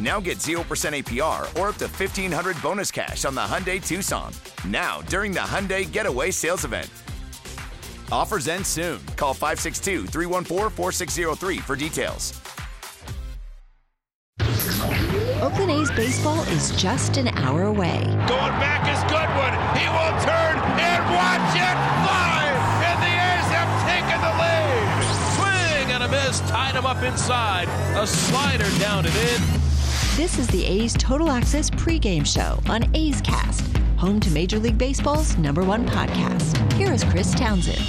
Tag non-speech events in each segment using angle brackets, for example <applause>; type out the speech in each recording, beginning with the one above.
Now get 0% APR or up to 1500 bonus cash on the Hyundai Tucson. Now, during the Hyundai Getaway Sales Event. Offers end soon. Call 562 314 4603 for details. Oakland A's baseball is just an hour away. Going back is Goodwin. He will turn and watch it fly. And the A's have taken the lead. Swing and a miss. Tied him up inside. A slider down and in. This is the A's Total Access pregame show on A's Cast, home to Major League Baseball's number one podcast. Here is Chris Townsend.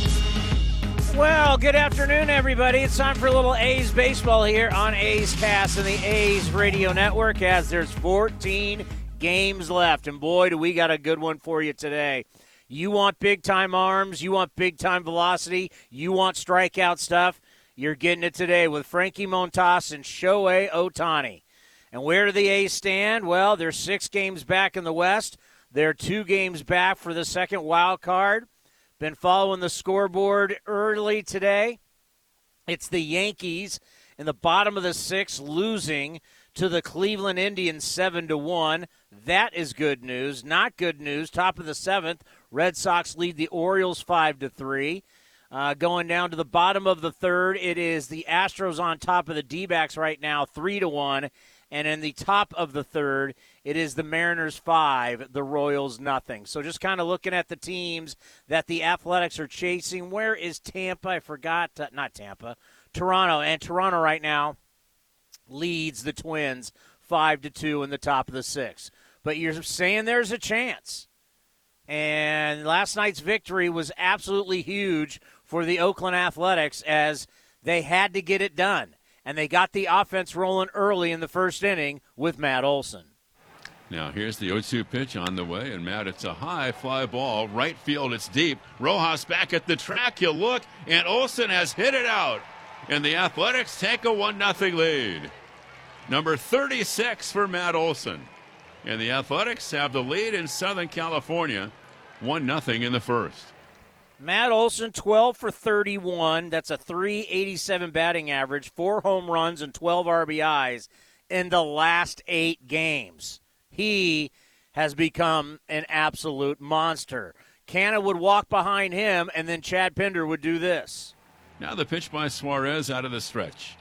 Well, good afternoon, everybody. It's time for a little A's baseball here on A's Cast and the A's Radio Network as there's 14 games left. And boy, do we got a good one for you today. You want big time arms, you want big time velocity, you want strikeout stuff. You're getting it today with Frankie Montas and Shohei Ohtani. And where do the A's stand? Well, they're six games back in the West. They're two games back for the second wild card. Been following the scoreboard early today. It's the Yankees in the bottom of the sixth losing to the Cleveland Indians seven to one. That is good news. Not good news. Top of the seventh, Red Sox lead the Orioles five to three. Uh, going down to the bottom of the third, it is the Astros on top of the D-backs right now, three to one. And in the top of the third, it is the Mariners five, the Royals nothing. So just kind of looking at the teams that the Athletics are chasing. Where is Tampa? I forgot. Uh, not Tampa. Toronto. And Toronto right now leads the Twins five to two in the top of the six. But you're saying there's a chance. And last night's victory was absolutely huge for the Oakland Athletics as they had to get it done and they got the offense rolling early in the first inning with Matt Olson. Now here's the 0-2 pitch on the way, and Matt, it's a high fly ball, right field, it's deep. Rojas back at the track, you look, and Olson has hit it out, and the Athletics take a one 0 lead. Number 36 for Matt Olson, and the Athletics have the lead in Southern California, one 0 in the first. Matt Olson, 12 for 31. That's a 387 batting average, four home runs, and 12 RBIs in the last eight games. He has become an absolute monster. Canha would walk behind him, and then Chad Pinder would do this. Now the pitch by Suarez out of the stretch.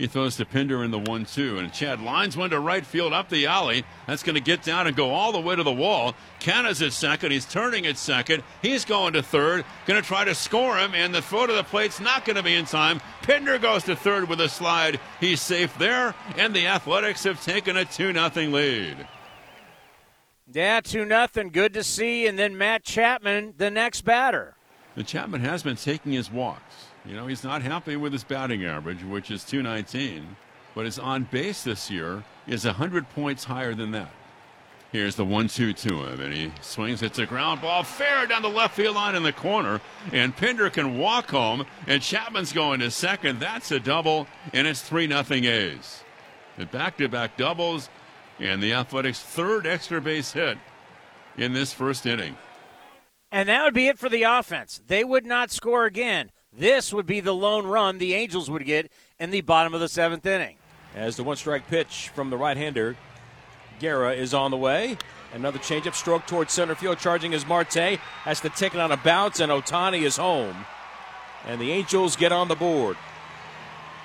He throws to Pinder in the 1 2, and Chad lines one to right field up the alley. That's going to get down and go all the way to the wall. Canha's at second. He's turning at second. He's going to third. Going to try to score him, and the throw to the plate's not going to be in time. Pinder goes to third with a slide. He's safe there, and the Athletics have taken a 2 0 lead. Yeah, 2 nothing. Good to see. And then Matt Chapman, the next batter. The Chapman has been taking his walks. You know, he's not happy with his batting average, which is 219, but his on base this year is 100 points higher than that. Here's the 1 2 to him, and he swings. It's a ground ball fair down the left field line in the corner, and Pinder can walk home, and Chapman's going to second. That's a double, and it's 3 0 A's. The back to back doubles, and the Athletics' third extra base hit in this first inning. And that would be it for the offense. They would not score again. This would be the lone run the Angels would get in the bottom of the seventh inning. As the one strike pitch from the right hander, Guerra is on the way. Another changeup stroke towards center field, charging is Marte. Has to take it on a bounce, and Ohtani is home. And the Angels get on the board.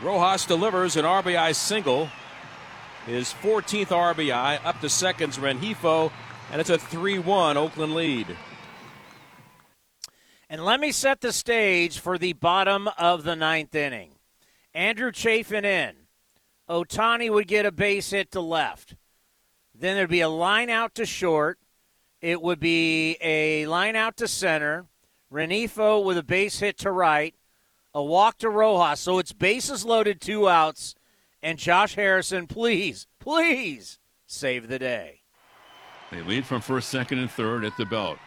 Rojas delivers an RBI single, his 14th RBI, up to seconds Rengifo, and it's a 3 1 Oakland lead. And let me set the stage for the bottom of the ninth inning. Andrew Chafin in. Ohtani would get a base hit to left. Then there'd be a line out to short. It would be a line out to center. Rengifo with a base hit to right. A walk to Rojas. So it's bases loaded, two outs. And Josh Harrison, please, please save the day. They lead from first, second, and third at the belt.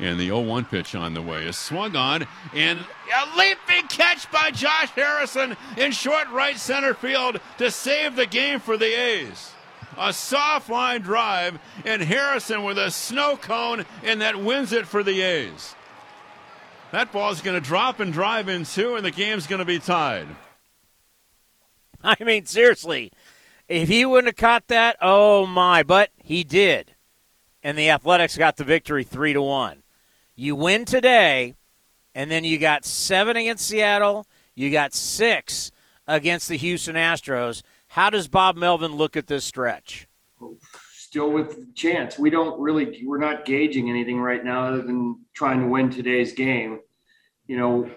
And the 0 1 pitch on the way is swung on, and a leaping catch by Josh Harrison in short right center field to save the game for the A's. A soft line drive, and Harrison with a snow cone, and that wins it for the A's. That ball's going to drop and drive in two, and the game's going to be tied. I mean, seriously, if he wouldn't have caught that, oh my! But he did, and the Athletics got the victory three to one. You win today, and then you got seven against Seattle. You got six against the Houston Astros. How does Bob Melvin look at this stretch? Still with chance. We don't really, we're not gauging anything right now other than trying to win today's game. You know,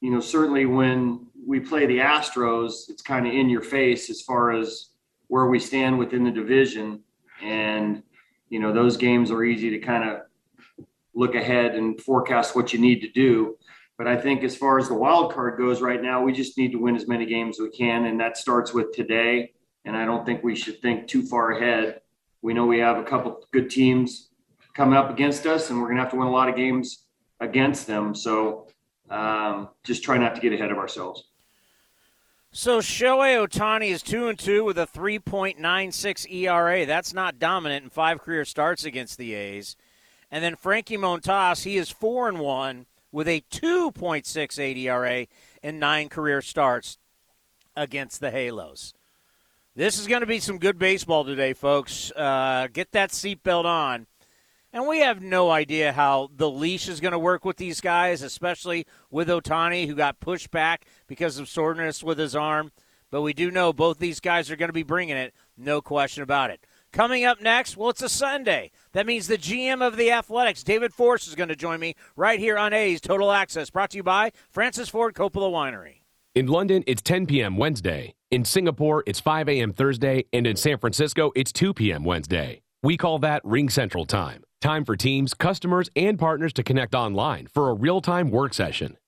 you know, certainly when we play the Astros, it's kind of in your face as far as where we stand within the division. And, you know, those games are easy to kind of look ahead and forecast what you need to do. But I think as far as the wild card goes right now, we just need to win as many games as we can. And that starts with today. And I don't think we should think too far ahead. We know we have a couple good teams coming up against us, and we're going to have to win a lot of games against them. So um, just try not to get ahead of ourselves. So Shohei Ohtani is two and two with a 3.96 ERA. That's not dominant in five career starts against the A's. And then Frankie Montas, he is 4 and 1 with a 2.68 ERA in nine career starts against the Halos. This is going to be some good baseball today, folks. Uh, get that seatbelt on. And we have no idea how the leash is going to work with these guys, especially with Ohtani, who got pushed back because of soreness with his arm. But we do know both these guys are going to be bringing it, no question about it. Coming up next, well, it's a Sunday. That means the GM of the Athletics, David Forst, is going to join me right here on A's Total Access, brought to you by Francis Ford Coppola Winery. In London, it's 10 p.m. Wednesday. In Singapore, it's 5 a.m. Thursday. And in San Francisco, it's 2 p.m. Wednesday. We call that Ring Central Time. Time for teams, customers, and partners to connect online for a real time work session.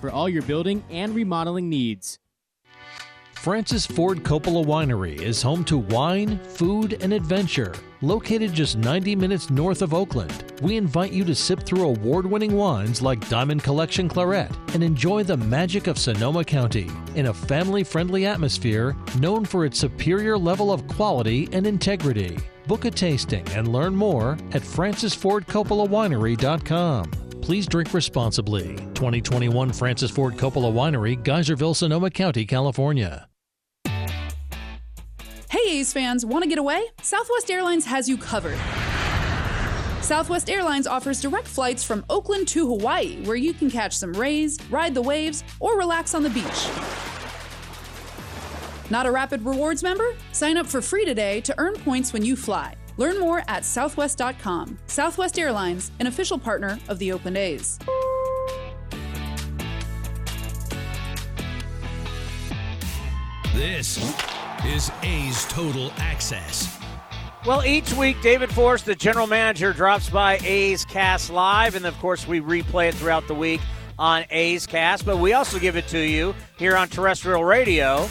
for all your building and remodeling needs. Francis Ford Coppola Winery is home to wine, food, and adventure. Located just 90 minutes north of Oakland, we invite you to sip through award winning wines like Diamond Collection Claret and enjoy the magic of Sonoma County in a family friendly atmosphere known for its superior level of quality and integrity. Book a tasting and learn more at francisfordcoppolawinery.com. Please drink responsibly. 2021 Francis Ford Coppola Winery, Geyserville, Sonoma County, California. Hey A's fans, want to get away? Southwest Airlines has you covered. Southwest Airlines offers direct flights from Oakland to Hawaii, where you can catch some rays, ride the waves, or relax on the beach. Not a Rapid Rewards member? Sign up for free today to earn points when you fly. Learn more at southwest.com. Southwest Airlines, an official partner of the Oakland A's. This is A's Total Access. Well, each week, David Forst, the general manager, drops by A's Cast Live, and of course, we replay it throughout the week on A's Cast, but we also give it to you here on terrestrial radio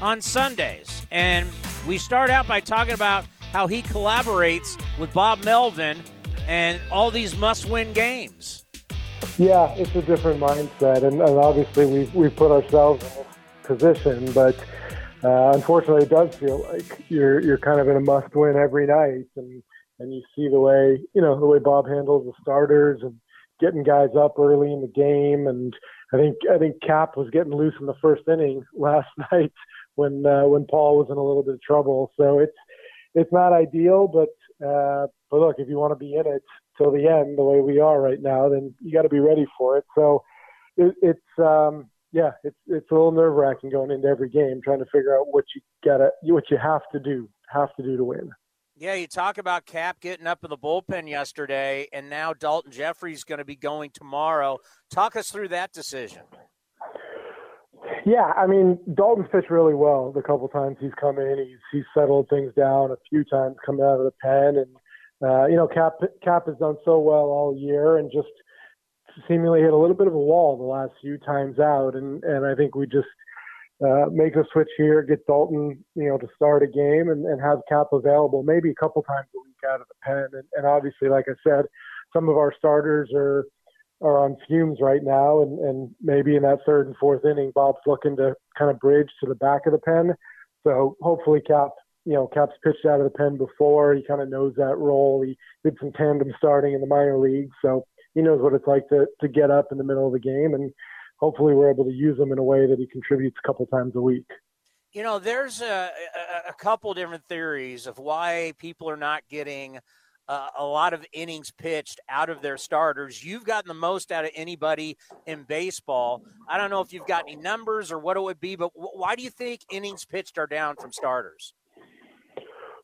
on Sundays. And we start out by talking about how he collaborates with Bob Melvin and all these must win games. Yeah, it's a different mindset. And, and obviously, we've, we've put ourselves in this position, but uh, unfortunately, it does feel like you're you're kind of in a must-win every night, and and you see the way you know the way Bob handles the starters and getting guys up early in the game, and I think I think Cap was getting loose in the first inning <laughs> last night when uh, when Paul was in a little bit of trouble. So it's it's not ideal, but uh, but look, if you want to be in it till the end, the way we are right now, then you got to be ready for it. So it, it's um, yeah, it's it's a little nerve wracking going into every game, trying to figure out what you gotta what you have to do have to do to win. Yeah, you talk about Cap getting up in the bullpen yesterday, and now Dalton Jefferies going to be going tomorrow. Talk us through that decision. Yeah, I mean Dalton's pitched really well the couple times he's come in. He's he's settled things down a few times coming out of the pen, and uh, you know Cap Cap has done so well all year, and just seemingly hit a little bit of a wall the last few times out, and and I think we just uh, make a switch here, get Dalton, you know, to start a game, and, and have Cap available maybe a couple times a week out of the pen, and, and obviously, like I said, some of our starters are are on fumes right now, and, and maybe in that third and fourth inning, Bob's looking to kind of bridge to the back of the pen. So hopefully, Cap, you know, Cap's pitched out of the pen before. He kind of knows that role. He did some tandem starting in the minor leagues, so he knows what it's like to to get up in the middle of the game, and hopefully, we're able to use him in a way that he contributes a couple times a week. You know, there's a, a, a couple different theories of why people are not getting uh, a lot of innings pitched out of their starters. You've gotten the most out of anybody in baseball. I don't know if you've got any numbers or what it would be, but why do you think innings pitched are down from starters?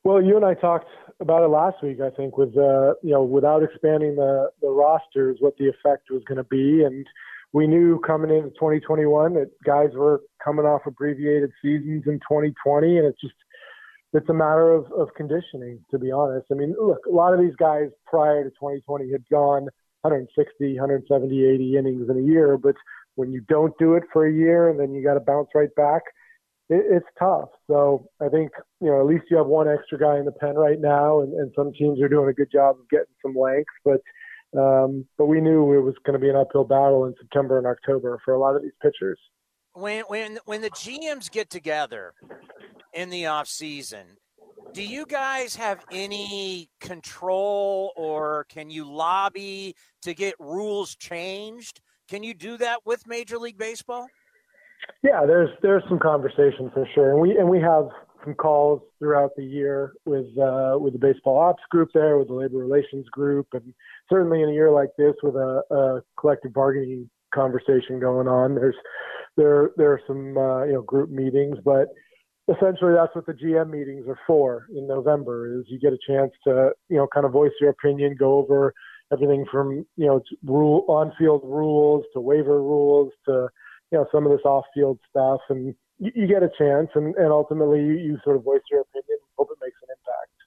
Well, you and I talked about it last week. I think with uh, you know without expanding the the rosters, what the effect was going to be, and we knew coming into 2021 that guys were coming off abbreviated seasons in 2020, and it's just it's a matter of, of conditioning, to be honest. I mean, look, a lot of these guys prior to 2020 had gone 160, 170, 80 innings in a year, but when you don't do it for a year and then you got to bounce right back, it, it's tough. So I think, you know, at least you have one extra guy in the pen right now, and, and some teams are doing a good job of getting some length, but um, but we knew it was going to be an uphill battle in September and October for a lot of these pitchers. When when when the GMs get together in the off season, do you guys have any control or can you lobby to get rules changed? Can you do that with Major League Baseball? Yeah, there's there's some conversation for sure, and we and we have some calls throughout the year with uh, with the baseball ops group there, with the labor relations group, and certainly in a year like this with a, a collective bargaining conversation going on, there's there there are some uh, you know group meetings, but essentially that's what the GM meetings are for in November. Is you get a chance to you know kind of voice your opinion, go over everything from you know rule on-field rules to waiver rules to you know some of this off-field stuff, and you, you get a chance, and, and ultimately you, you sort of voice your opinion, hope it makes an impact.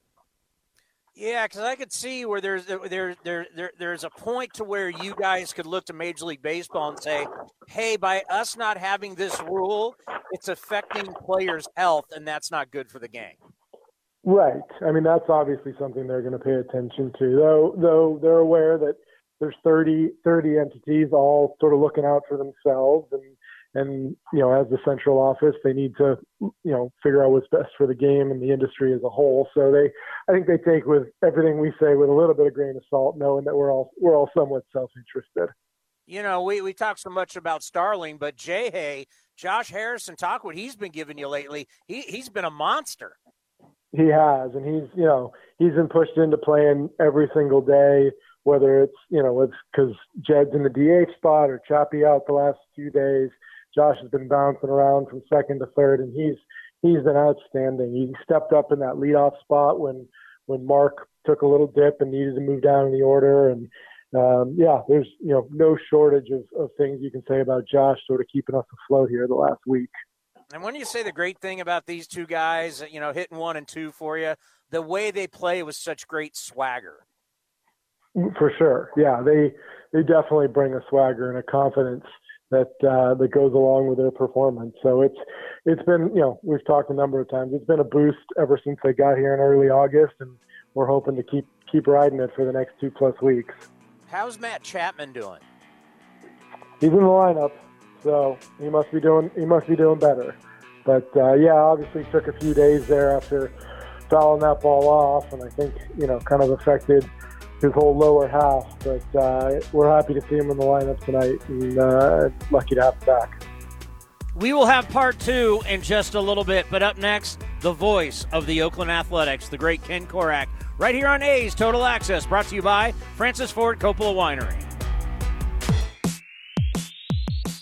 Yeah, because I could see where there's there, there there there's a point to where you guys could look to Major League Baseball and say, "Hey, by us not having this rule, it's affecting players' health, and that's not good for the game." Right. I mean, that's obviously something they're going to pay attention to, though. Though they're aware that there's 30, 30 entities all sort of looking out for themselves, and and you know as the central office they need to you know figure out what's best for the game and the industry as a whole. So they i think they take with everything we say with a little bit of grain of salt knowing that we're all we're all somewhat self-interested. You know we, we talk so much about starling but jay hay josh harrison talk what he's been giving you lately. He, he's been a monster. He has and he's you know he's been pushed into playing every single day whether it's you know it's because jed's in the dh spot or Chappy out the last few days Josh has been bouncing around from second to third, and he's he's been outstanding. He stepped up in that leadoff spot when when Mark took a little dip and needed to move down in the order. And um, yeah, there's you know no shortage of, of things you can say about Josh sort of keeping us afloat here the last week. And when you say the great thing about these two guys, you know, hitting one and two for you, the way they play with such great swagger. For sure, yeah, they they definitely bring a swagger and a confidence that uh, that goes along with their performance. So it's it's been you know we've talked a number of times. It's been a boost ever since they got here in early August, and we're hoping to keep keep riding it for the next two plus weeks. How's Matt Chapman doing? He's in the lineup. so he must be doing he must be doing better. But uh, yeah, obviously took a few days there after fouling that ball off, and I think you know kind of affected his whole lower half. But uh, we're happy to see him in the lineup tonight, and uh, lucky to have him back. We will have part two in just a little bit, but up next, the voice of the Oakland Athletics, the great Ken Korach, right here on A's Total Access, brought to you by Francis Ford Coppola Winery.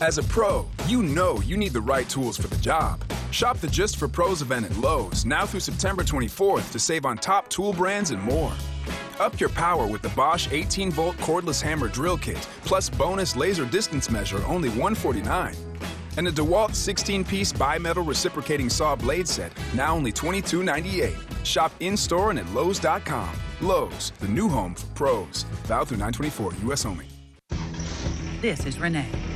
As a pro, you know you need the right tools for the job. Shop the Just for Pros event at Lowe's now through September 24th to save on top tool brands and more. Up your power with the Bosch 18 volt cordless hammer drill kit, plus bonus laser distance measure, only 149. And the DeWalt 16 piece bimetal reciprocating saw blade set, now only $22.98. Shop in store and at Lowe's.com. Lowe's, the new home for pros. Valid through 924, U.S. only. This is Renee.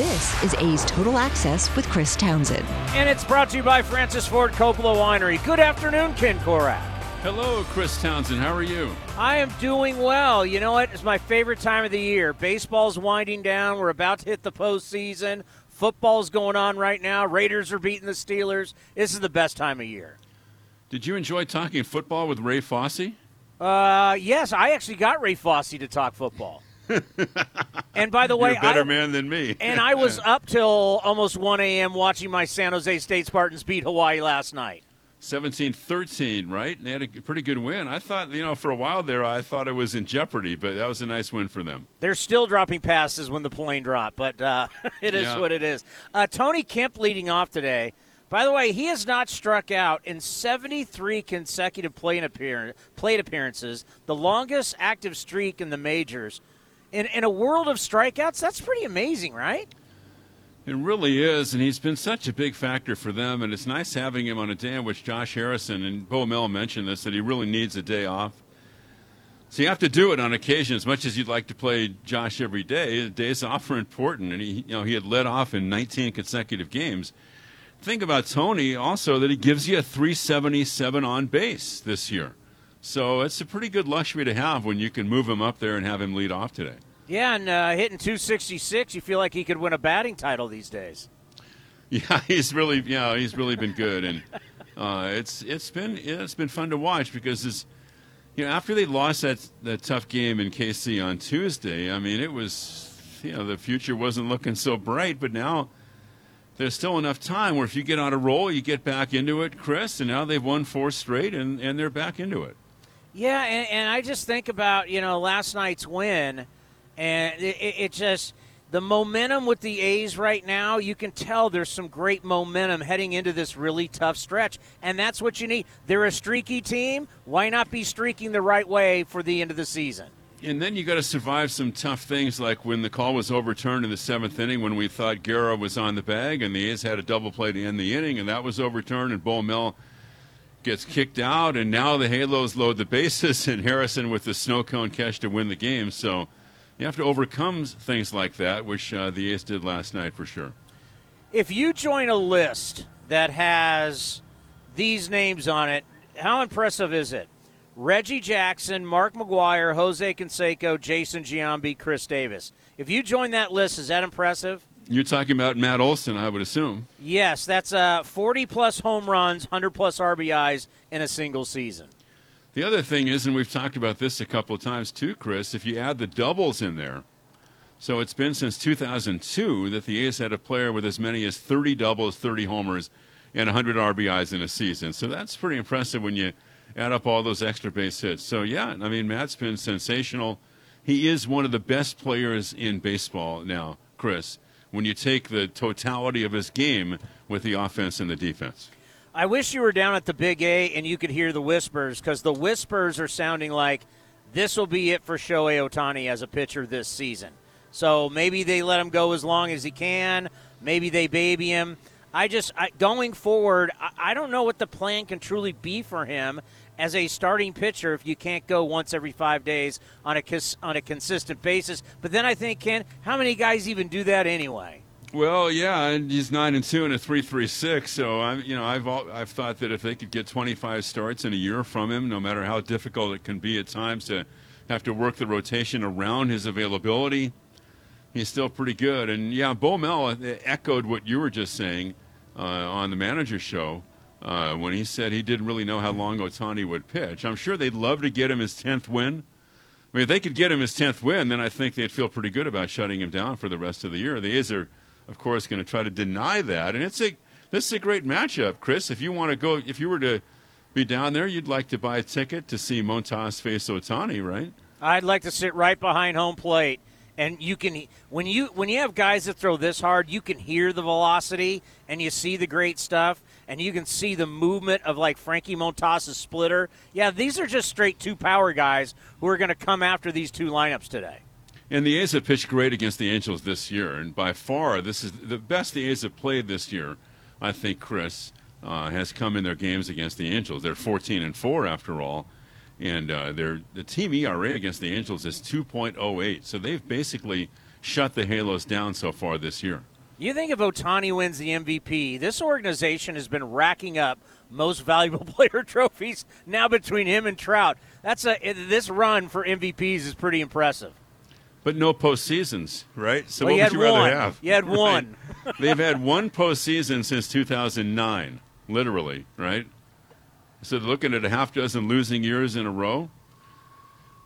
This is A's Total Access with Chris Townsend. And it's brought to you by Francis Ford Coppola Winery. Good afternoon, Ken Korach. Hello, Chris Townsend. How are you? I am doing well. You know what? It's my favorite time of the year. Baseball's winding down. We're about to hit the postseason. Football's going on right now. Raiders are beating the Steelers. This is the best time of year. Did you enjoy talking football with Ray Fosse? Uh, yes, I actually got Ray Fosse to talk football. And by the way, You're a better I, man than me. and I was <laughs> up till almost 1 a.m. watching my San Jose State Spartans beat Hawaii last night. 17-13, right? And they had a pretty good win. I thought, you know, for a while there, I thought it was in jeopardy, but that was a nice win for them. They're still dropping passes when the plane dropped, but uh, <laughs> it is Yeah. what it is. Uh, Tony Kemp leading off today. By the way, he has not struck out in 73 consecutive plate, appear- plate appearances, the longest active streak in the majors. In, in a world of strikeouts, that's pretty amazing, right? It really is, and he's been such a big factor for them. And it's nice having him on a day in which Josh Harrison and Bo Mel mentioned this that he really needs a day off. So you have to do it on occasion, as much as you'd like to play Josh every day. Days off are important, and he, you know, he had led off in 19 consecutive games. Think about Tony also that he gives you a 377 on base this year. So it's a pretty good luxury to have when you can move him up there and have him lead off today. Yeah, and uh, hitting 266, you feel like he could win a batting title these days. <laughs> Yeah, he's really yeah he's really been good, and uh, it's it's been it's been fun to watch because it's you know after they lost that that tough game in KC on Tuesday, I mean it was you know the future wasn't looking so bright, but now there's still enough time where if you get on a roll, you get back into it, Chris, and now they've won four straight and and they're back into it. Yeah, and, and I just think about you know last night's win, and it, it, just the momentum with the A's right now, you can tell there's some great momentum heading into this really tough stretch. And that's what you need. They're a streaky team. Why not be streaking the right way for the end of the season? And then you got to survive some tough things, like when the call was overturned in the seventh inning when we thought Guerra was on the bag, and the A's had a double play to end the inning, and that was overturned, and Bo Mel gets kicked out, and now the Halos load the bases, <laughs> and Harrison with the snow cone catch to win the game. So you have to overcome things like that, which uh, the A's did last night for sure. If you join a list that has these names on it, how impressive is it? Reggie Jackson, Mark McGwire, Jose Canseco, Jason Giambi, Chris Davis. If you join that list, is that impressive? You're talking about Matt Olson, I would assume. Yes, that's uh, 40 plus home runs, 100 plus RBIs in a single season. The other thing is, and we've talked about this a couple of times too, Chris, if you add the doubles in there, so it's been since 2002 that the A's had a player with as many as 30 doubles, 30 homers, and 100 RBIs in a season. So that's pretty impressive when you add up all those extra base hits. So, yeah, I mean, Matt's been sensational. He is one of the best players in baseball now, Chris, when you take the totality of his game with the offense and the defense. I wish you were down at the Big A and you could hear the whispers because the whispers are sounding like this will be it for Shohei Ohtani as a pitcher this season. So maybe they let him go as long as he can. Maybe they baby him. I just I, going forward, I, I don't know what the plan can truly be for him as a starting pitcher if you can't go once every five days on a on a consistent basis. But then I think, Ken, how many guys even do that anyway? Well, yeah, he's nine and two and a three three six. So I'm, you know, I've I've thought that if they could get 25 starts in a year from him, no matter how difficult it can be at times to have to work the rotation around his availability, he's still pretty good. And yeah, Bo Mel echoed what you were just saying uh, on the manager show uh, when he said he didn't really know how long Ohtani would pitch. I'm sure they'd love to get him his 10th win. I mean, if they could get him his 10th win, then I think they'd feel pretty good about shutting him down for the rest of the year. The A's are, of course, going to try to deny that. And it's a, this is a great matchup, Chris. If you want to go, if you were to be down there, you'd like to buy a ticket to see Montas face Ohtani, right? I'd like to sit right behind home plate and you can when you when you have guys that throw this hard, you can hear the velocity and you see the great stuff and you can see the movement of like Frankie Montas' splitter. Yeah, these are just straight two power guys who are going to come after these two lineups today. And the A's have pitched great against the Angels this year, and by far this is the best the A's have played this year. I think Chris uh, has come in their games against the Angels. They're 14 and four after all, and uh, their the team ERA against the Angels is 2.08. So they've basically shut the Halos down so far this year. You think if Ohtani wins the MVP, this organization has been racking up most valuable <laughs> player trophies now between him and Trout. That's a this run for MVPs is pretty impressive. But no postseasons, right? So well, what would you one. rather have? You had <laughs> one. Right? <laughs> They've had one postseason since 2009, literally, right? So they're looking at a half dozen losing years in a row.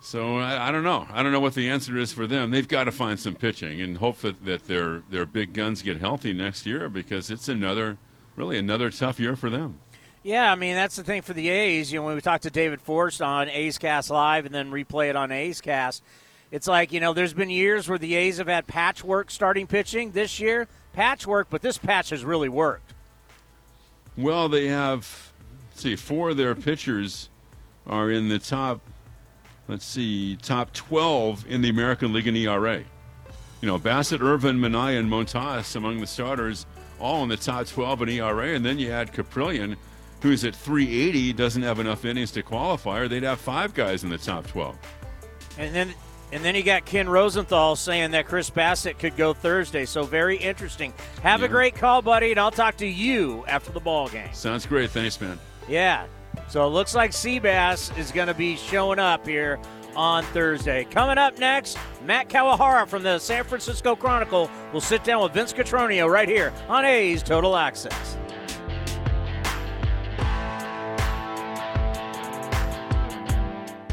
So I, I, don't know. I don't know what the answer is for them. They've got to find some pitching and hope that, that their their big guns get healthy next year because it's another really another tough year for them. Yeah, I mean that's the thing for the A's. You know, when we talked to David Forst on A's Cast Live and then replay it on A's Cast, it's like you know there's been years where the A's have had patchwork starting pitching. This year, patchwork, but this patch has really worked. Well, they have. see, four of their pitchers are in the top let's see, top 12 in the American League in ERA. You know, Bassitt, Irvin, Manaea, and Montas among the starters, all in the top 12 in ERA. And then you add Kaprielian, who's at 380, doesn't have enough innings to qualify, or they'd have five guys in the top 12. And then and then you got Ken Rosenthal saying that Chris Bassitt could go Thursday. So very interesting. Have yeah. a great call, buddy, and I'll talk to you after the ball game. Sounds great. Thanks, man. Yeah. So it looks like Seabass is going to be showing up here on Thursday. Coming up next, Matt Kawahara from the San Francisco Chronicle will sit down with Vince Cotroneo right here on A's Total Access.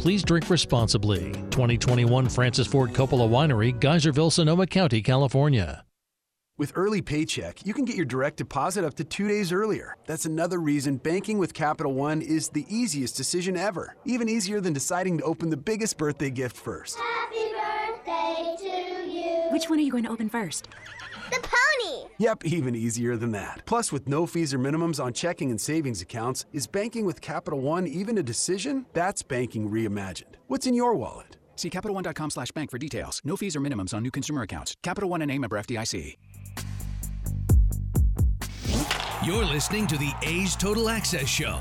Please drink responsibly. 2021 Francis Ford Coppola Winery, Geyserville, Sonoma County, California. With Early Paycheck, you can get your direct deposit up to two days earlier. That's another reason banking with Capital One is the easiest decision ever. Even easier than deciding to open the biggest birthday gift first. Happy birthday to you. Which one are you going to open first? The pony! Yep, even easier than that. Plus, with no fees or minimums on checking and savings accounts, is banking with Capital One even a decision? That's banking reimagined. What's in your wallet? See CapitalOne.com slash bank for details. No fees or minimums on new consumer accounts. Capital One and a member FDIC. You're listening to the A's Total Access Show.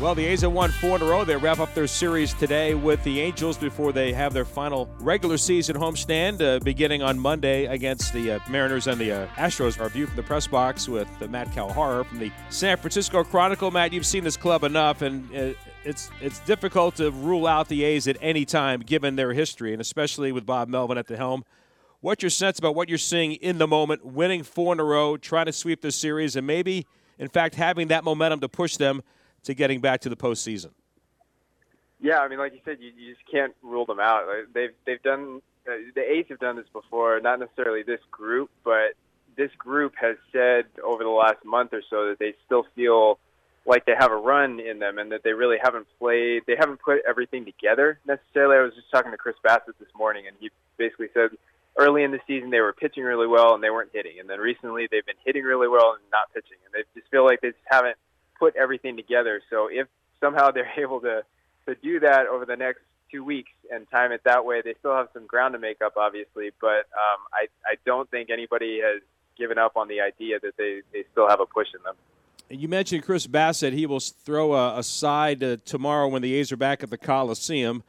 Well, the A's have won four in a row. They wrap up their series today with the Angels before they have their final regular season homestand uh, beginning on Monday against the uh, Mariners and the uh, Astros. Our view from the press box with uh, Matt Kawahara from the San Francisco Chronicle. Matt, you've seen this club enough, and uh, it's it's difficult to rule out the A's at any time given their history, and especially with Bob Melvin at the helm. What's your sense about what you're seeing in the moment, winning four in a row, trying to sweep the series, and maybe, in fact, having that momentum to push them to getting back to the postseason? Yeah, I mean, like you said, you, you just can't rule them out. They've they've done uh, the A's have done this before, not necessarily this group, but this group has said over the last month or so that they still feel like they have a run in them and that they really haven't played, they haven't put everything together necessarily. I was just talking to Chris Bassitt this morning, and he basically said early in the season they were pitching really well and they weren't hitting, and then recently they've been hitting really well and not pitching, and they just feel like they just haven't put everything together. So if somehow they're <laughs> able to to do that over the next two weeks and time it that way, they still have some ground to make up, obviously. But um, I I don't think anybody has given up on the idea that they they still have a push in them. You mentioned Chris Bassitt. He will throw a, a side uh, tomorrow when the A's are back at the Coliseum.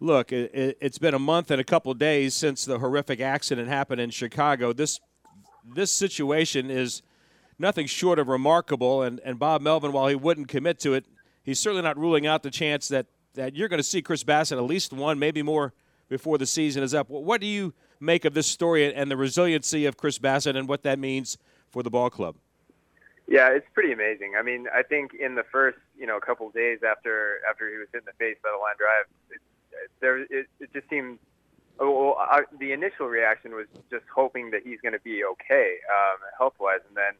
Look, it, has been a month and a couple days since the horrific accident happened in Chicago. This this situation is nothing short of remarkable. And, and Bob Melvin, while he wouldn't commit to it, he's certainly not ruling out the chance that, that you're going to see Chris Bassitt at least one, maybe more, before the season is up. What do you make of this story and the resiliency of Chris Bassitt and what that means for the ball club? Yeah, it's pretty amazing. I mean, I think in the first, you know, couple days after after he was hit in the face by the line drive, it, there it, it just seemed well, I, the initial reaction was just hoping that he's going to be okay um, health wise, and then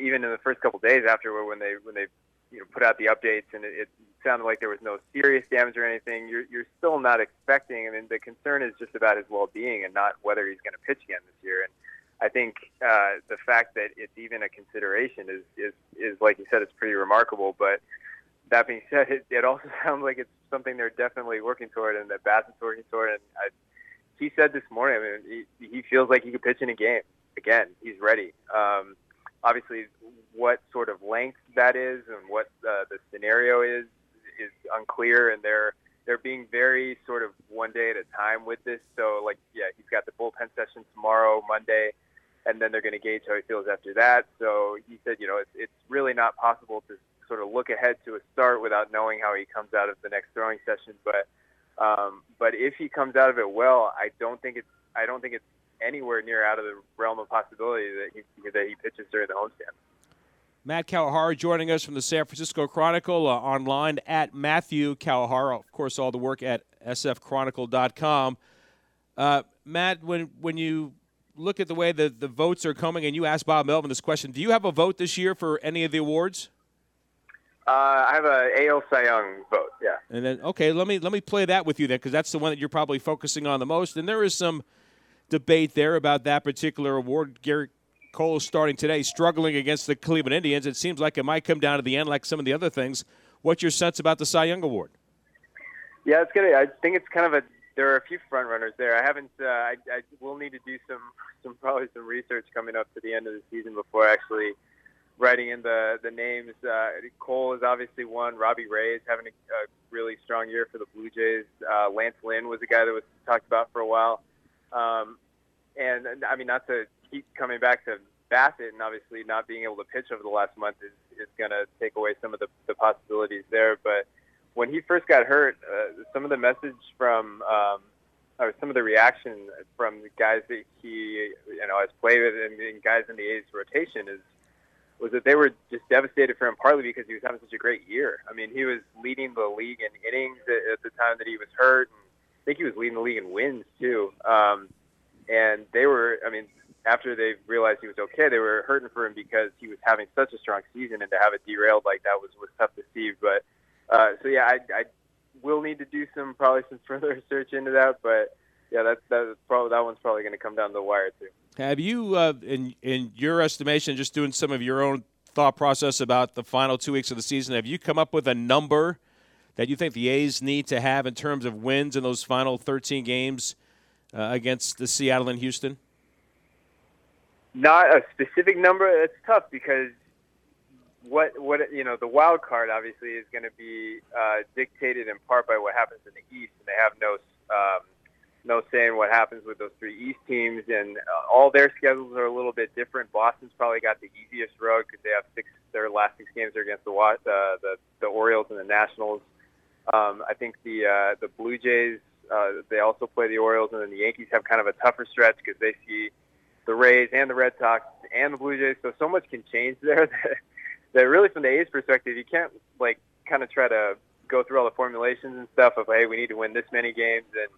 even in the first couple of days after when they when they you know put out the updates and it, it sounded like there was no serious damage or anything, you're you're still not expecting. I mean, the concern is just about his well-being and not whether he's going to pitch again this year. And I think uh, the fact that it's even a consideration is is is like you said, it's pretty remarkable. But that being said, it, it also <laughs> sounds like it's something they're definitely working toward and that Bassitt's working toward. And I, he said this morning, I mean, he, he feels like he could pitch in a game again. He's ready. Um, obviously, what sort of length that is and what uh, the scenario is is unclear, and they're they're being very sort of one day at a time with this. So, like, yeah, he's got the bullpen session tomorrow, Monday, and then they're going to gauge how he feels after that. So he said, you know, it's, it's really not possible to sort of look ahead to a start without knowing how he comes out of the next throwing session. But Um, but if he comes out of it well, I don't think it's I don't think it's anywhere near out of the realm of possibility that he that he pitches during the homestand. Matt Kawahara joining us from the San Francisco Chronicle uh, online at Matthew Kawahara. Of course, all the work at sfchronicle.com. Uh, Matt, when when you look at the way the, the votes are coming, and you asked Bob Melvin this question, do you have a vote this year for any of the awards? Uh, I have a AL Cy Young vote. Yeah. And then okay, let me let me play that with you then, because that's the one that you're probably focusing on the most. And there is some debate there about that particular award. Gerrit Cole starting today, struggling against the Cleveland Indians. It seems like it might come down to the end, like some of the other things. What's your sense about the Cy Young Award? Yeah, it's good. I think it's kind of a. There are a few front runners there. I haven't. Uh, I, I will need to do some, some probably some research coming up to the end of the season before actually writing in the the names. Uh, Cole is obviously one. Robbie Ray is having a, a really strong year for the Blue Jays. Uh, Lance Lynn was a guy that was talked about for a while. Um, and I mean, not to keep coming back to Bassitt, and obviously not being able to pitch over the last month is, is going to take away some of the, the possibilities there. But when he first got hurt, uh, some of the message from um, or some of the reaction from the guys that he you know has played with and, and guys in the A's rotation is was that they were just devastated for him partly because he was having such a great year. I mean, he was leading the league in innings at, at the time that he was hurt. And I think he was leading the league in wins too. Um, and they were, I mean, after they realized he was okay, they were hurting for him because he was having such a strong season, and to have it derailed like that was was tough to see. But uh, so yeah, I, I will need to do some probably some <laughs> further research into that, but yeah, that's that's probably that one's probably going to come down the wire too. Have you, uh, in in your estimation, just doing some of your own thought process about the final two weeks of the season, have you come up with a number that you think the A's need to have in terms of wins in those final 13 games uh, against the Seattle and Houston? Not a specific number. It's tough because what what you know the wild card obviously is going to be uh, dictated in part by what happens in the East, and they have no um, no saying what happens with those three East teams, and uh, all their schedules are a little bit different. Boston's probably got the easiest road because they have six their last six games are against the uh, the the Orioles and the Nationals. Um, I think the uh, the Blue Jays uh, they also play the Orioles, and then the Yankees have kind of a tougher stretch because they see the Rays and the Red Sox and the Blue Jays. So so much can change there <laughs> that, that really, from the A's perspective, you can't like kind of try to go through all the formulations and stuff of hey, we need to win this many games and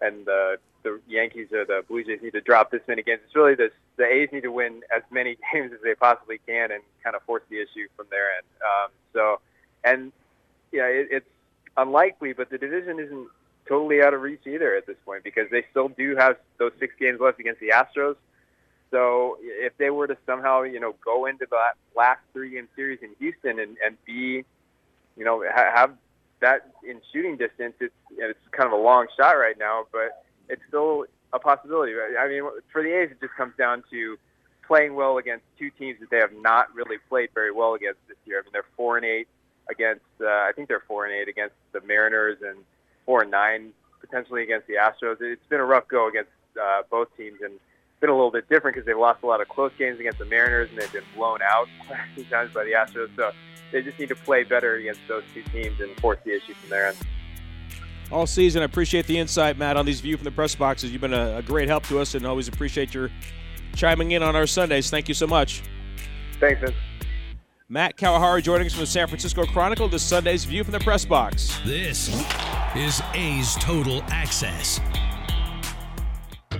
and the the Yankees or the Blue Jays need to drop this many games. It's really the the A's need to win as many <laughs> games as they possibly can and kind of force the issue from their end. Um, so, and yeah, it, it's unlikely, but the division isn't totally out of reach either at this point because they still do have those six games left against the Astros. So if they were to somehow, you know, go into the last three game series in Houston and, and be, you know, ha- have that in shooting distance, it's it's kind of a long shot right now, but it's still a possibility. I mean, for the A's, it just comes down to playing well against two teams that they have not really played very well against this year. I mean, they're four and eight against. Uh, I think they're four and eight against the Mariners and four and nine potentially against the Astros. It's been a rough go against uh, both teams, and it's been a little bit different because they've lost a lot of close games against the Mariners, and they've been blown out <laughs> a few times by the Astros. So they just need to play better against those two teams and force the issue from their end. All season, I appreciate the insight, Matt, on these view from the press boxes. You've been a, a great help to us, and always appreciate your chiming in on our Sundays. Thank you so much. Thanks, Vince. Matt Kawahara joining us from the San Francisco Chronicle. This Sunday's View from the Press Box. This is A's Total Access.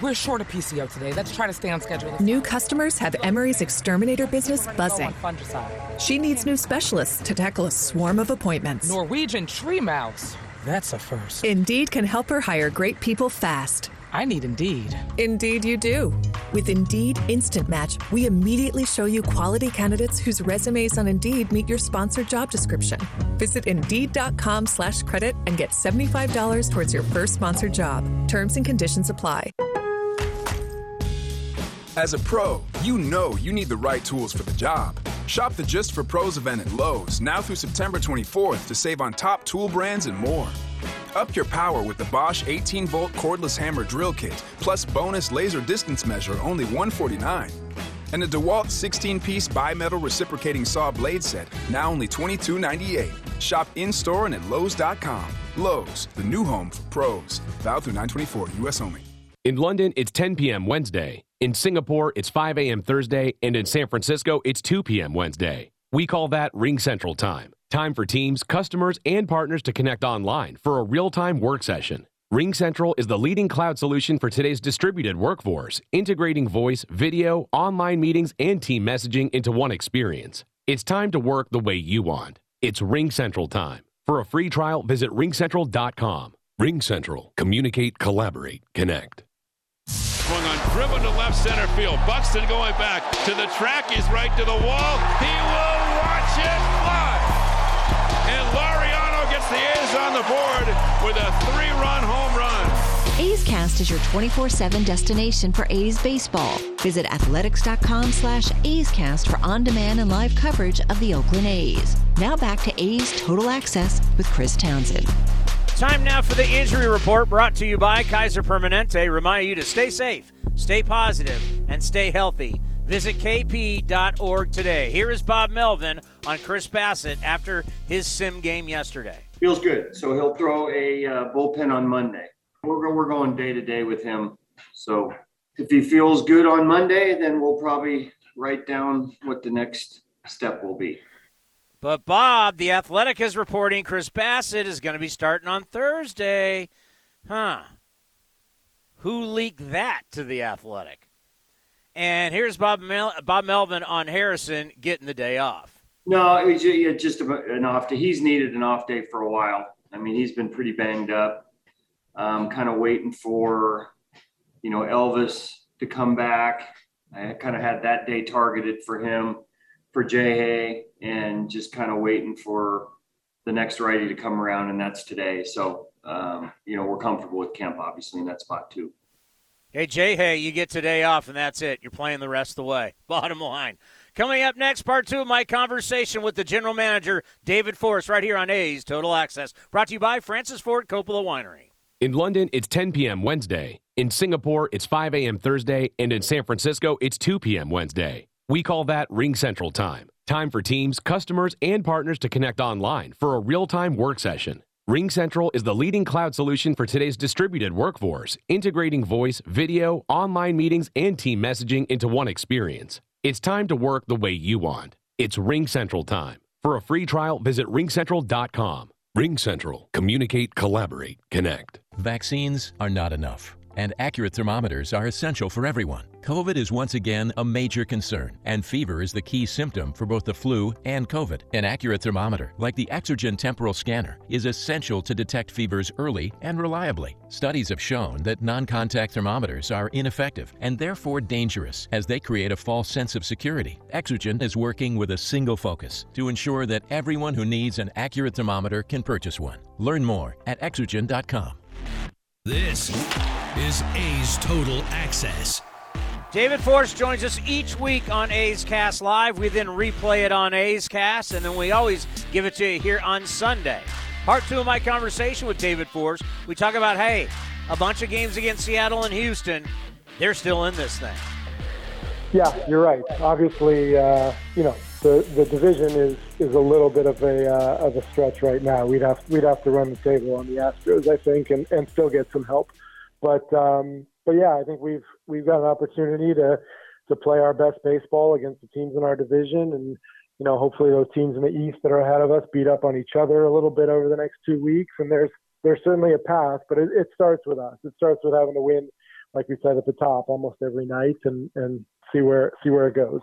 We're short a PCO today. Let's try to stay on schedule. New customers have Emery's exterminator business buzzing. She needs new specialists to tackle a swarm of appointments. Norwegian tree mouse. That's a first. Indeed can help her hire great people fast. I need Indeed. Indeed, you do. With Indeed Instant Match, we immediately show you quality candidates whose resumes on Indeed meet your sponsored job description. Visit Indeed.com slash credit and get $75 towards your first sponsored job. Terms and conditions apply. As a pro, you know you need the right tools for the job. Shop the Just for Pros event at Lowe's now through September 24th to save on top tool brands and more. Up your power with the Bosch 18 volt cordless hammer drill kit, plus bonus laser distance measure, only 149. And the DeWalt 16 piece bimetal reciprocating saw blade set, now only $22.98. Shop in store and at Lowe's.com. Lowe's, the new home for pros. Valid through 924, U.S. only. In London, it's 10 p.m. Wednesday. In Singapore, it's 5 a.m. Thursday. And in San Francisco, it's 2 p.m. Wednesday. We call that RingCentral Time. Time for teams, customers, and partners to connect online for a real time work session. RingCentral is the leading cloud solution for today's distributed workforce, integrating voice, video, online meetings, and team messaging into one experience. It's time to work the way you want. It's RingCentral time. For a free trial, visit ringcentral.com. RingCentral. Communicate, collaborate, connect. Swung on, driven to left center field. Buxton going back to the track. He's right to the wall. He will watch it the A's on the board with a three-run home run. A's Cast is your 24-7 destination for A's baseball. Visit athletics.com slash A's Cast for on-demand and live coverage of the Oakland A's. Now back to A's Total Access with Chris Townsend. Time now for the injury report brought to you by Kaiser Permanente. Remind you to stay safe, stay positive, and stay healthy. Visit kp.org today. Here is Bob Melvin on Chris Bassitt after his sim game yesterday. Feels good. So he'll throw a uh, bullpen on Monday. We're, we're going day to day with him. So if he feels good on Monday, then we'll probably write down what the next step will be. But Bob, the Athletic is reporting Chris Bassitt is going to be starting on Thursday. Huh. Who leaked that to the Athletic? And here's Bob Mel- Bob Melvin on Harrison getting the day off. No, it was ju- just an off day. He's needed an off day for a while. I mean, he's been pretty banged up. Um, kind of waiting for, you know, Elvis to come back. I kind of had that day targeted for him, for Jay Hay, and just kind of waiting for the next righty to come around, and that's today. So, um, you know, we're comfortable with Kemp, obviously, in that spot too. Hey, Jay, hey, you get today off, and that's it. You're playing the rest of the way. <laughs> Bottom line. Coming up next, part two of my conversation with the general manager, David Forst, right here on A's Total Access. Brought to you by Francis Ford Coppola Winery. In London, it's 10 p.m. Wednesday. In Singapore, it's 5 a.m. Thursday. And in San Francisco, it's 2 p.m. Wednesday. We call that RingCentral Time. Time for teams, customers, and partners to connect online for a real time work session. RingCentral is the leading cloud solution for today's distributed workforce, integrating voice, video, online meetings, and team messaging into one experience. It's time to work the way you want. It's RingCentral time. For a free trial, visit ringcentral.com. RingCentral. Communicate, collaborate, connect. Vaccines are not enough, and accurate thermometers are essential for everyone. COVID is once again a major concern, and fever is the key symptom for both the flu and COVID. An accurate thermometer, like the Exergen temporal scanner, is essential to detect fevers early and reliably. Studies have shown that non contact thermometers are ineffective and therefore dangerous as they create a false sense of security. Exergen is working with a single focus to ensure that everyone who needs an accurate thermometer can purchase one. Learn more at exergen.com. This is A's Total Access. David Forst joins us each week on A's Cast Live. We then replay it on A's Cast, and then we always give it to you here on Sunday. Part two of my conversation with David Forst, we talk about, hey, a bunch of games against Seattle and Houston. They're still in this thing. Yeah, you're right. Obviously, uh, you know the the division is is a little bit of a uh, of a stretch right now. We'd have we'd have to run the table on the Astros, I think, and, and still get some help. But um, but yeah, I think we've we've got an opportunity to to play our best baseball against the teams in our division, and you know hopefully those teams in the East that are ahead of us beat up on each other a little bit over the next two weeks. And there's there's certainly a path, but it, it starts with us. It starts with having to win, like we said at the top, almost every night, and and see where see where it goes.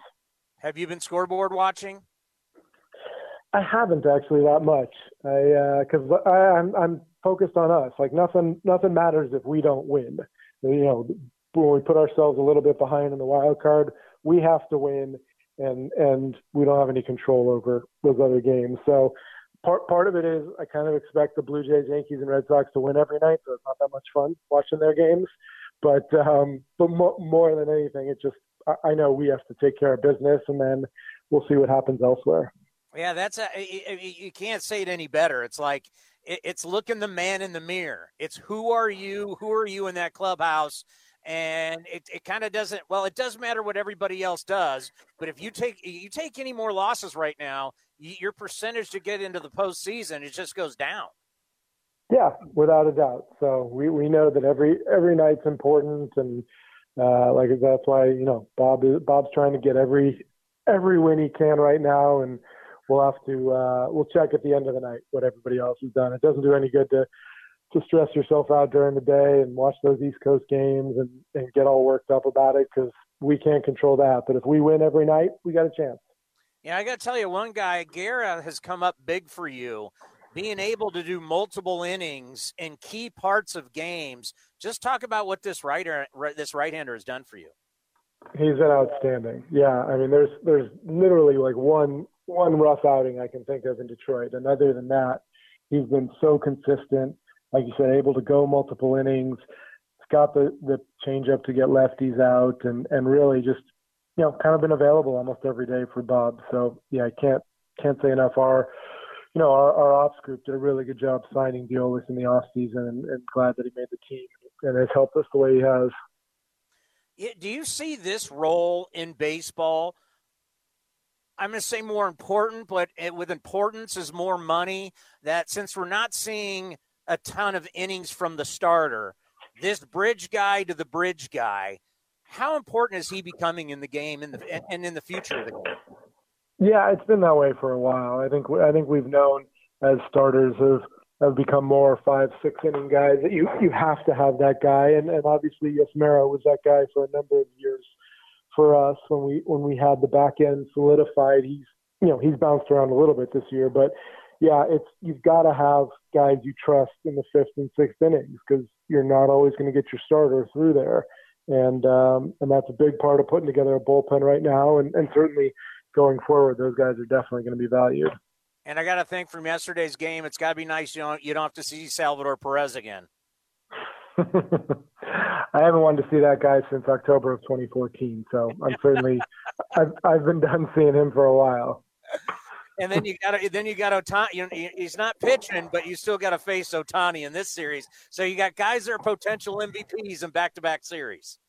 Have you been scoreboard watching? I haven't actually that much. I because uh, I'm I'm focused on us. Like nothing nothing matters if we don't win. You know, when we put ourselves a little bit behind in the wild card, we have to win, and and we don't have any control over those other games. So part part of it is I kind of expect the Blue Jays, Yankees, and Red Sox to win every night, so it's not that much fun watching their games. But um, but mo- more than anything, it just I, I know we have to take care of business, and then we'll see what happens elsewhere. Yeah, that's a, you can't say it any better. It's like it's looking the man in the mirror. It's who are you? Who are you in that clubhouse? And it, it kind of doesn't. Well, it does matter what everybody else does. But if you take you take any more losses right now, your percentage to get into the postseason it just goes down. Yeah, without a doubt. So we, we know that every every night's important, and uh, like that's why you know Bob Bob's trying to get every every win he can right now, and we'll have to uh, we'll check at the end of the night what everybody else has done. It doesn't do any good to to stress yourself out during the day and watch those East Coast games and, and get all worked up about it because we can't control that. But if we win every night, we got a chance. Yeah, I got to tell you, one guy, Guerra, has come up big for you. Being able to do multiple innings in key parts of games. Just talk about what this writer, this right-hander, has done for you. He's been outstanding. Yeah, I mean, there's there's literally like one one rough outing I can think of in Detroit, and other than that, he's been so consistent. Like you said, able to go multiple innings. He's got the the changeup to get lefties out, and and really just you know kind of been available almost every day for Bob. So yeah, I can't can't say enough. Our you know our, our ops group did a really good job signing Deolis in the off season, and, and glad that he made the team and has helped us the way he has do you see this role in baseball? I'm going to say more important, but with importance is more money. That since we're not seeing a ton of innings from the starter, this bridge guy to the bridge guy, how important is he becoming in the game in the and in the future of the game? Yeah, it's been that way for a while. I think I think we've known as starters of have become more five, six inning guys that you you have to have that guy. And and obviously Yusmeiro was that guy for a number of years for us when we when we had the back end solidified. He's you know he's bounced around a little bit this year, but yeah, it's you've got to have guys you trust in the fifth and sixth innings because you're not always going to get your starter through there, and um, and that's a big part of putting together a bullpen right now, and, and certainly going forward, those guys are definitely going to be valued. And I got to think from yesterday's game, it's got to be nice you don't you don't have to see Salvador Perez again. <laughs> I haven't wanted to see that guy since October of 2014, so I'm certainly <laughs> I've I've been done seeing him for a while. And then you got then you got know, he's not pitching, but you still got to face Ohtani in this series. So you got guys that are potential MVPs in back-to-back series.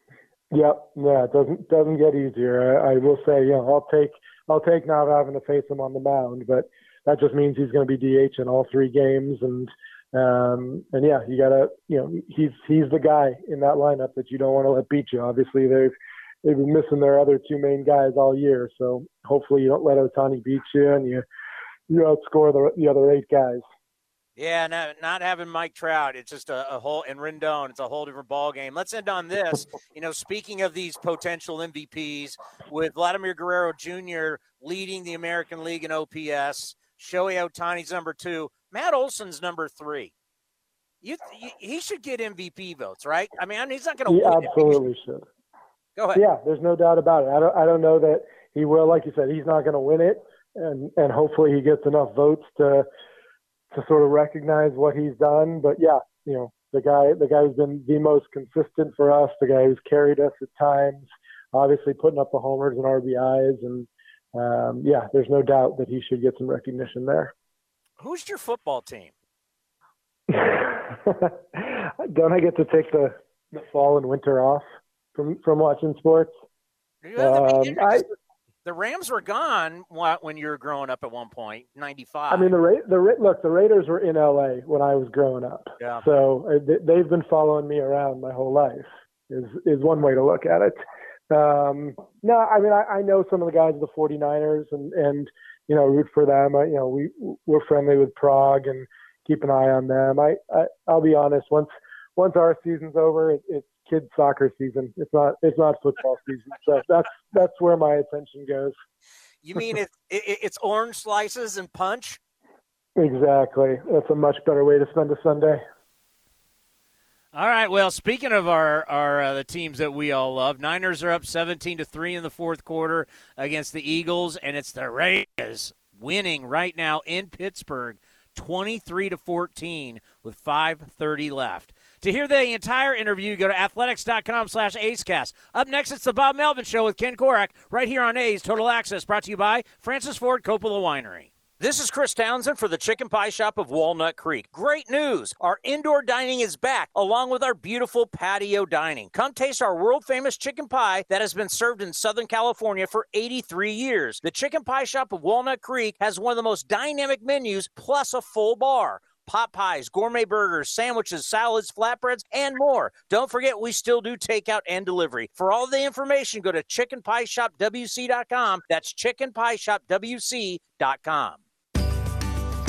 Yep, yeah, it doesn't doesn't get easier. I, I will say, you know, I'll take I'll take not having to face him on the mound, but that just means he's going to be DH in all three games. And um, and yeah, you gotta, you know, he's he's the guy in that lineup that you don't want to let beat you. Obviously, they've they've been missing their other two main guys all year, so hopefully you don't let Ohtani beat you and you you outscore the the other eight guys. Yeah, no, not having Mike Trout, it's just a, a whole and Rendon, it's a whole different ball game. Let's end on this. you know, speaking of these potential MVPs, with Vladimir Guerrero Jr. leading the American League in OPS, Shohei Ohtani's number two. Matt Olson's number three. You, you he should get MVP votes, right? I mean, he's not going to. He absolutely it. should. Go ahead. Yeah, there's no doubt about it. I don't. I don't know that he will. Like you said, he's not going to win it, and and hopefully he gets enough votes to to sort of recognize what he's done. But yeah, you know, the guy the guy who's been the most consistent for us, the guy who's carried us at times, obviously putting up the homers and RBIs and um, yeah, there's no doubt that he should get some recognition there. Who's your football team? <laughs> Don't I get to take the, the fall and winter off from from watching sports? Um, I, the Rams were gone when you were growing up at one point, ninety five. I mean, the Ra- the look, the Raiders were in LA when I was growing up. Yeah. So uh, they've been following me around my whole life. Is is one way to look at it. Um, no, I mean, I, I know some of the guys of the 49ers and, and, you know, root for them. I, you know, we, we're friendly with Prague and keep an eye on them. I, I I'll be honest, once, once our season's over, it, it's kids soccer season. It's not, it's not football season. So that's, that's where my attention goes. You mean it, it, it's orange slices and punch? Exactly. That's a much better way to spend a Sunday. All right. Well, speaking of our our uh, the teams that we all love, Niners are up 17 to three in the fourth quarter against the Eagles, and it's the Raiders winning right now in Pittsburgh, 23 to 14 with 5:30 left. To hear the entire interview, go to athletics.com slash acecast. Up next, it's the Bob Melvin Show with Ken Korach right here on A's Total Access, brought to you by Francis Ford Coppola Winery. This is Chris Townsend for the Chicken Pie Shop of Walnut Creek. Great news! Our indoor dining is back, along with our beautiful patio dining. Come taste our world famous chicken pie that has been served in Southern California for 83 years. The Chicken Pie Shop of Walnut Creek has one of the most dynamic menus, plus a full bar pot pies, gourmet burgers, sandwiches, salads, flatbreads, and more. Don't forget, we still do takeout and delivery. For all the information, go to chickenpieshopwc.com. That's chickenpieshopwc.com.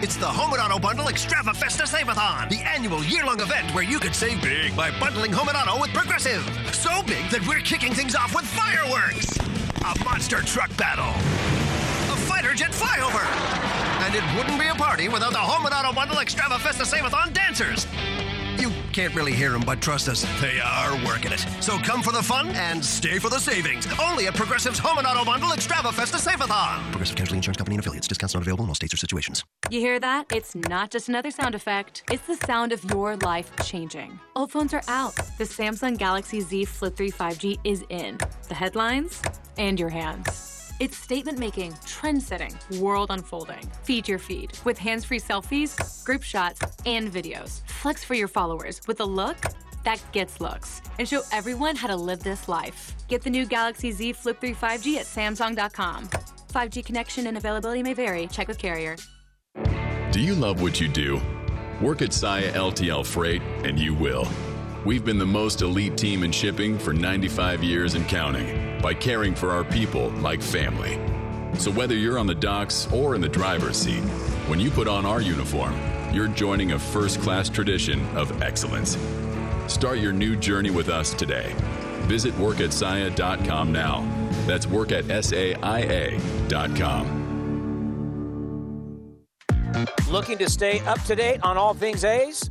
It's the Home and Auto Bundle Extrava Festa Save-a-thon, the annual year-long event where you could save big by bundling Home and Auto with Progressive. So big that we're kicking things off with fireworks, a monster truck battle, a fighter jet flyover, and it wouldn't be a party without the Home and Auto Bundle Extrava Festa Save-a-thon dancers. You can't really hear them, but trust us, they are working it. So come for the fun and stay for the savings. Only at Progressive's Home and Auto Bundle Extrava Festa Save-a-thon. Progressive Casualty Insurance Company and affiliates. Discounts not available in all states or situations. You hear that? It's not just another sound effect. It's the sound of your life changing. Old phones are out. The Samsung Galaxy Z Flip 3 5G is in. The headlines and your hands. It's statement making, trend setting, world unfolding. Feed your feed with hands free selfies, group shots, and videos. Flex for your followers with a look that gets looks and show everyone how to live this life. Get the new Galaxy Z Flip 3 5G at Samsung.com. 5G connection and availability may vary. Check with carrier. Do you love what you do? Work at Saia LTL Freight, and you will. We've been the most elite team in shipping for 95 years and counting by caring for our people like family. So whether you're on the docks or in the driver's seat, when you put on our uniform, you're joining a first class tradition of excellence. Start your new journey with us today. Visit workatsaia.com now. That's work Looking to stay up to date on all things A's?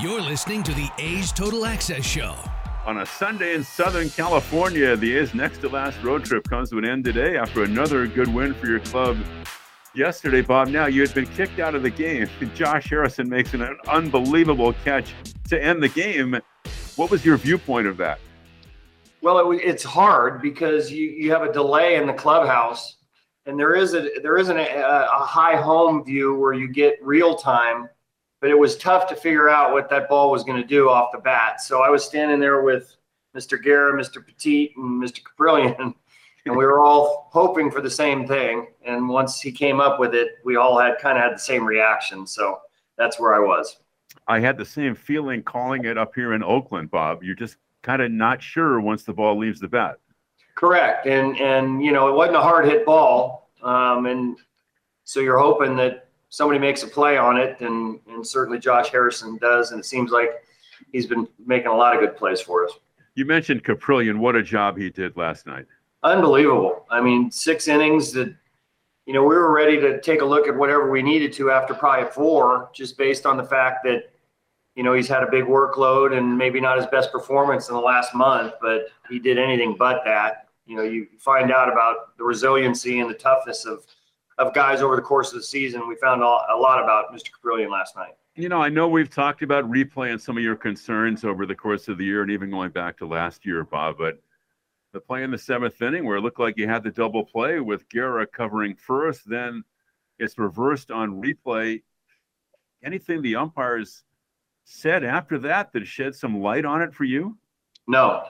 You're listening to the A's Total Access Show. On a Sunday in Southern California, the A's next to last road trip comes to an end today after another good win for your club yesterday, Bob. Now, you had been kicked out of the game. <laughs> Josh Harrison makes an unbelievable catch to end the game. What was your viewpoint of that? Well, it, it's hard because you, you have a delay in the clubhouse, and there is a there isn't a, a high home view where you get real time but it was tough to figure out what that ball was going to do off the bat. So I was standing there with Mr. Guerra, Mr. Petit, and Mr. Kaprielian, <laughs> and we were all hoping for the same thing. And once he came up with it, we all had kind of had the same reaction. So that's where I was. I had the same feeling calling it up here in Oakland, Bob. You're just kind of not sure once the ball leaves the bat. Correct, and and you know it wasn't a hard hit ball, um, and so you're hoping that somebody makes a play on it, and and certainly Josh Harrison does, and it seems like he's been making a lot of good plays for us. You mentioned Kaprielian. What a job he did last night. Unbelievable. I mean, six innings that you know we were ready to take a look at whatever we needed to after probably four, just based on the fact that you know he's had a big workload and maybe not his best performance in the last month, but he did anything but that. You know, you find out about the resiliency and the toughness of of guys over the course of the season. We found a lot about Mr. Kaprielian last night. You know, I know we've talked about replay and some of your concerns over the course of the year and even going back to last year, Bob, but the play in the seventh inning where it looked like you had the double play with Guerra covering first, then it's reversed on replay. Anything the umpires said after that that shed some light on it for you? No.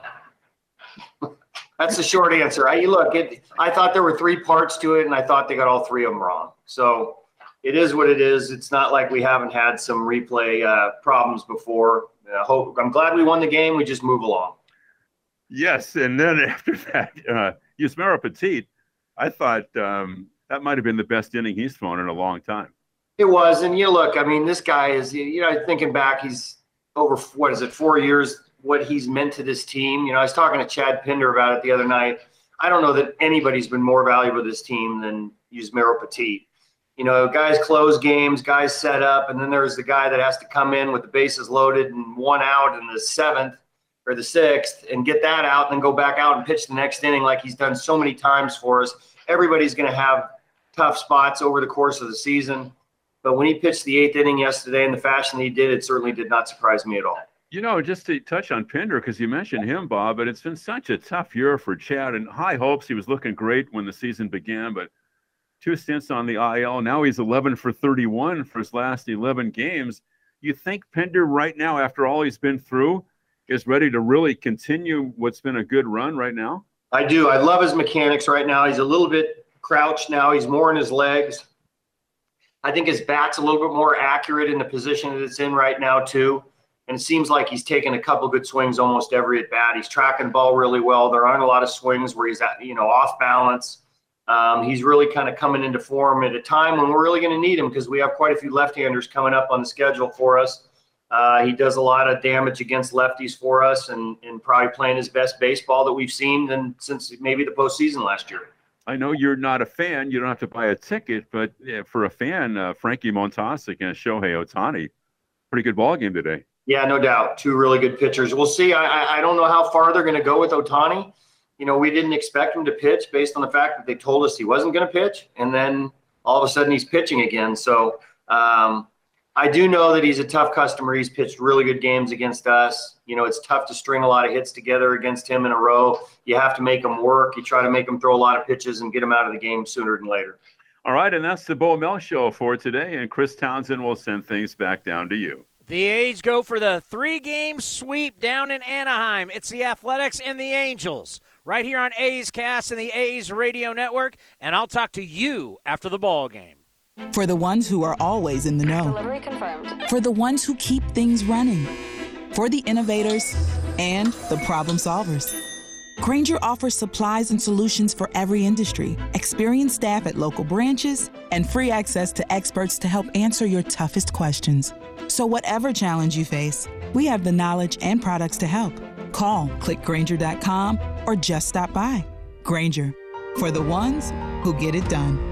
<laughs> That's the short answer. I look, it, I thought there were three parts to it, and I thought they got all three of them wrong. So it is what it is. It's not like we haven't had some replay uh, problems before. I hope I'm glad we won the game. We just move along. Yes, and then <laughs> after that, uh, Yusmeiro Petit, I thought um, that might have been the best inning he's thrown in a long time. It was, and you look. I mean, this guy is. You know, thinking back, he's over what is it, four years? What he's meant to this team. You know, I was talking to Chad Pinder about it the other night. I don't know that anybody's been more valuable to this team than Yusmeiro Petit. You know, guys close games, guys set up, and then there's the guy that has to come in with the bases loaded and one out in the seventh or the sixth and get that out and then go back out and pitch the next inning like he's done so many times for us. Everybody's going to have tough spots over the course of the season. But when he pitched the eighth inning yesterday in the fashion he did, it certainly did not surprise me at all. You know, just to touch on Pinder, because you mentioned him, Bob, but it's been such a tough year for Chad and high hopes. He was looking great when the season began, but two stints on the IL. Now he's 11 for 31 for his last 11 games. You think Pinder, right now, after all he's been through, is ready to really continue what's been a good run right now? I do. I love his mechanics right now. He's a little bit crouched now. He's more in his legs. I think his bat's a little bit more accurate in the position that it's in right now, too. And it seems like he's taking a couple good swings almost every at bat. He's tracking the ball really well. There aren't a lot of swings where he's at, you know, off balance. Um, he's really kind of coming into form at a time when we're really going to need him because we have quite a few left-handers coming up on the schedule for us. Uh, he does a lot of damage against lefties for us, and, and probably playing his best baseball that we've seen than, since maybe the postseason last year. I know you're not a fan. You don't have to buy a ticket, but for a fan, uh, Frankie Montas against Shohei Ohtani, pretty good ball game today. Yeah, no doubt. Two really good pitchers. We'll see. I, I don't know how far they're going to go with Ohtani. You know, we didn't expect him to pitch based on the fact that they told us he wasn't going to pitch, and then all of a sudden he's pitching again. So um, I do know that he's a tough customer. He's pitched really good games against us. You know, it's tough to string a lot of hits together against him in a row. You have to make him work. You try to make him throw a lot of pitches and get him out of the game sooner than later. All right, and that's the Bo Mel show for today. And Chris Townsend will send things back down to you. The A's go for the three game sweep down in Anaheim. It's the Athletics and the Angels right here on A's Cast and the A's Radio Network. And I'll talk to you after the ball game. For the ones who are always in the know. Delivery confirmed. For the ones who keep things running. For the innovators and the problem solvers. Grainger offers supplies and solutions for every industry, experienced staff at local branches, and free access to experts to help answer your toughest questions. So, whatever challenge you face, we have the knowledge and products to help. Call clickgrainger.com or just stop by. Grainger for the ones who get it done.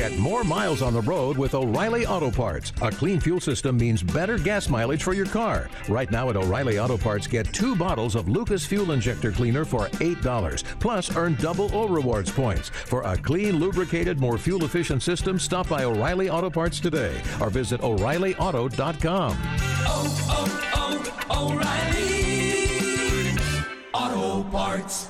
Get more miles on the road with O'Reilly Auto Parts. A clean fuel system means better gas mileage for your car. Right now at O'Reilly Auto Parts, get two bottles of Lucas Fuel Injector Cleaner for $8. Plus, earn double O Rewards points. For a clean, lubricated, more fuel efficient system, stop by O'Reilly Auto Parts today or visit O'ReillyAuto.com. Oh, oh, oh, O'Reilly Auto Parts.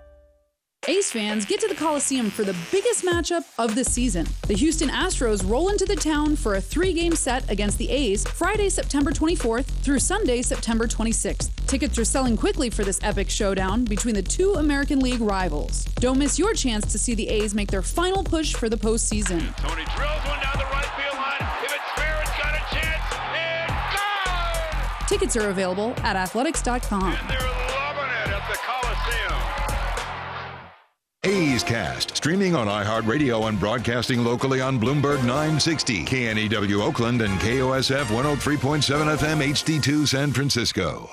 A's fans get to the Coliseum for the biggest matchup of the season. The Houston Astros roll into the town for a three game set against the A's Friday, September 24th through Sunday, September 26th. Tickets are selling quickly for this epic showdown between the two American League rivals. Don't miss your chance to see the A's make their final push for the postseason. Tony drills one down the right field line. If it's fair, it's got a chance. Tickets are available at athletics.com. A's Cast, streaming on iHeartRadio and broadcasting locally on Bloomberg 960, KNEW Oakland, and KOSF 103.7 FM HD2 San Francisco.